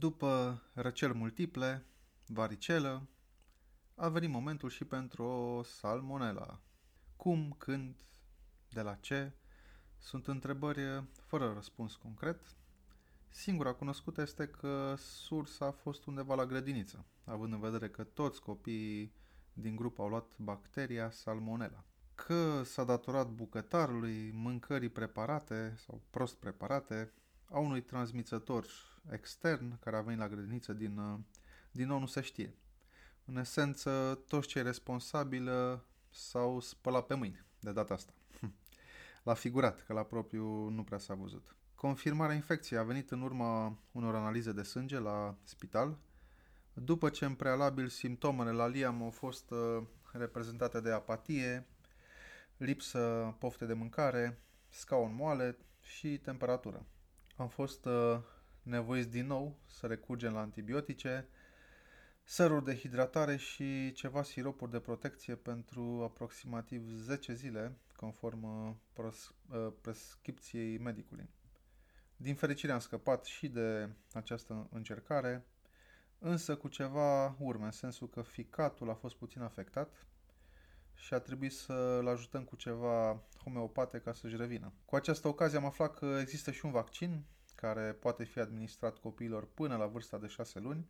După răceli multiple, varicelă, a venit momentul și pentru o salmonela. Cum, când, de la ce, sunt întrebări fără răspuns concret. Singura cunoscută este că sursa a fost undeva la grădiniță, având în vedere că toți copiii din grup au luat bacteria salmonella. Că s-a datorat bucătarului, mâncării preparate sau prost preparate, a unui transmițător extern care a venit la grădiniță din, uh, din nou nu se știe. În esență, toți cei responsabili uh, s-au spălat pe mâini de data asta. La figurat, că la propriu nu prea s-a văzut. Confirmarea infecției a venit în urma unor analize de sânge la spital, după ce în prealabil simptomele la Liam au fost uh, reprezentate de apatie, lipsă pofte de mâncare, scaun moale și temperatură. Am fost uh, nevoiți din nou să recurgem la antibiotice, săruri de hidratare și ceva siropuri de protecție pentru aproximativ 10 zile, conform uh, uh, prescripției medicului. Din fericire am scăpat și de această încercare, însă cu ceva urme, în sensul că ficatul a fost puțin afectat și a trebuit să-l ajutăm cu ceva homeopate ca să-și revină. Cu această ocazie am aflat că există și un vaccin care poate fi administrat copiilor până la vârsta de 6 luni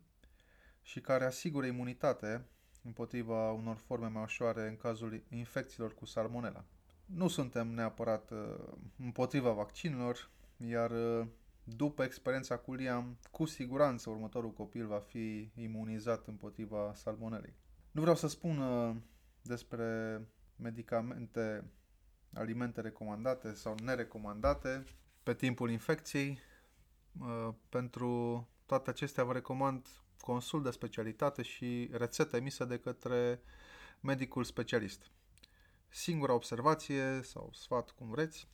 și care asigură imunitate împotriva unor forme mai ușoare în cazul infecțiilor cu salmonella. Nu suntem neapărat uh, împotriva vaccinurilor, iar uh, după experiența cu Liam, cu siguranță următorul copil va fi imunizat împotriva salmonelei. Nu vreau să spun uh, despre medicamente, alimente recomandate sau nerecomandate pe timpul infecției. Uh, pentru toate acestea vă recomand consult de specialitate și rețetă emisă de către medicul specialist. Singura observație sau sfat, cum vreți,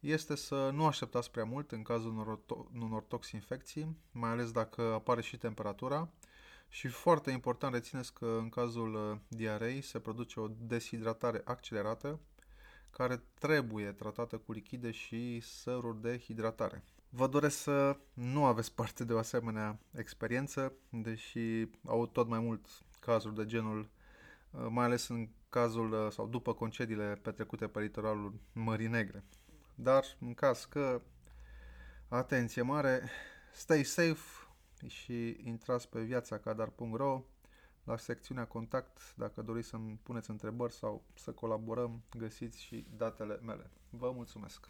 este să nu așteptați prea mult în cazul unor, to- unor toxinfecții, mai ales dacă apare și temperatura. Și foarte important rețineți că în cazul uh, diarei se produce o deshidratare accelerată care trebuie tratată cu lichide și săruri de hidratare. Vă doresc să nu aveți parte de o asemenea experiență, deși au tot mai mult cazuri de genul, uh, mai ales în cazul uh, sau după concediile petrecute pe litoralul Mării Negre. Dar în caz că, atenție mare, stay safe și intrați pe viațacadar.ro la secțiunea contact dacă doriți să-mi puneți întrebări sau să colaborăm, găsiți și datele mele. Vă mulțumesc!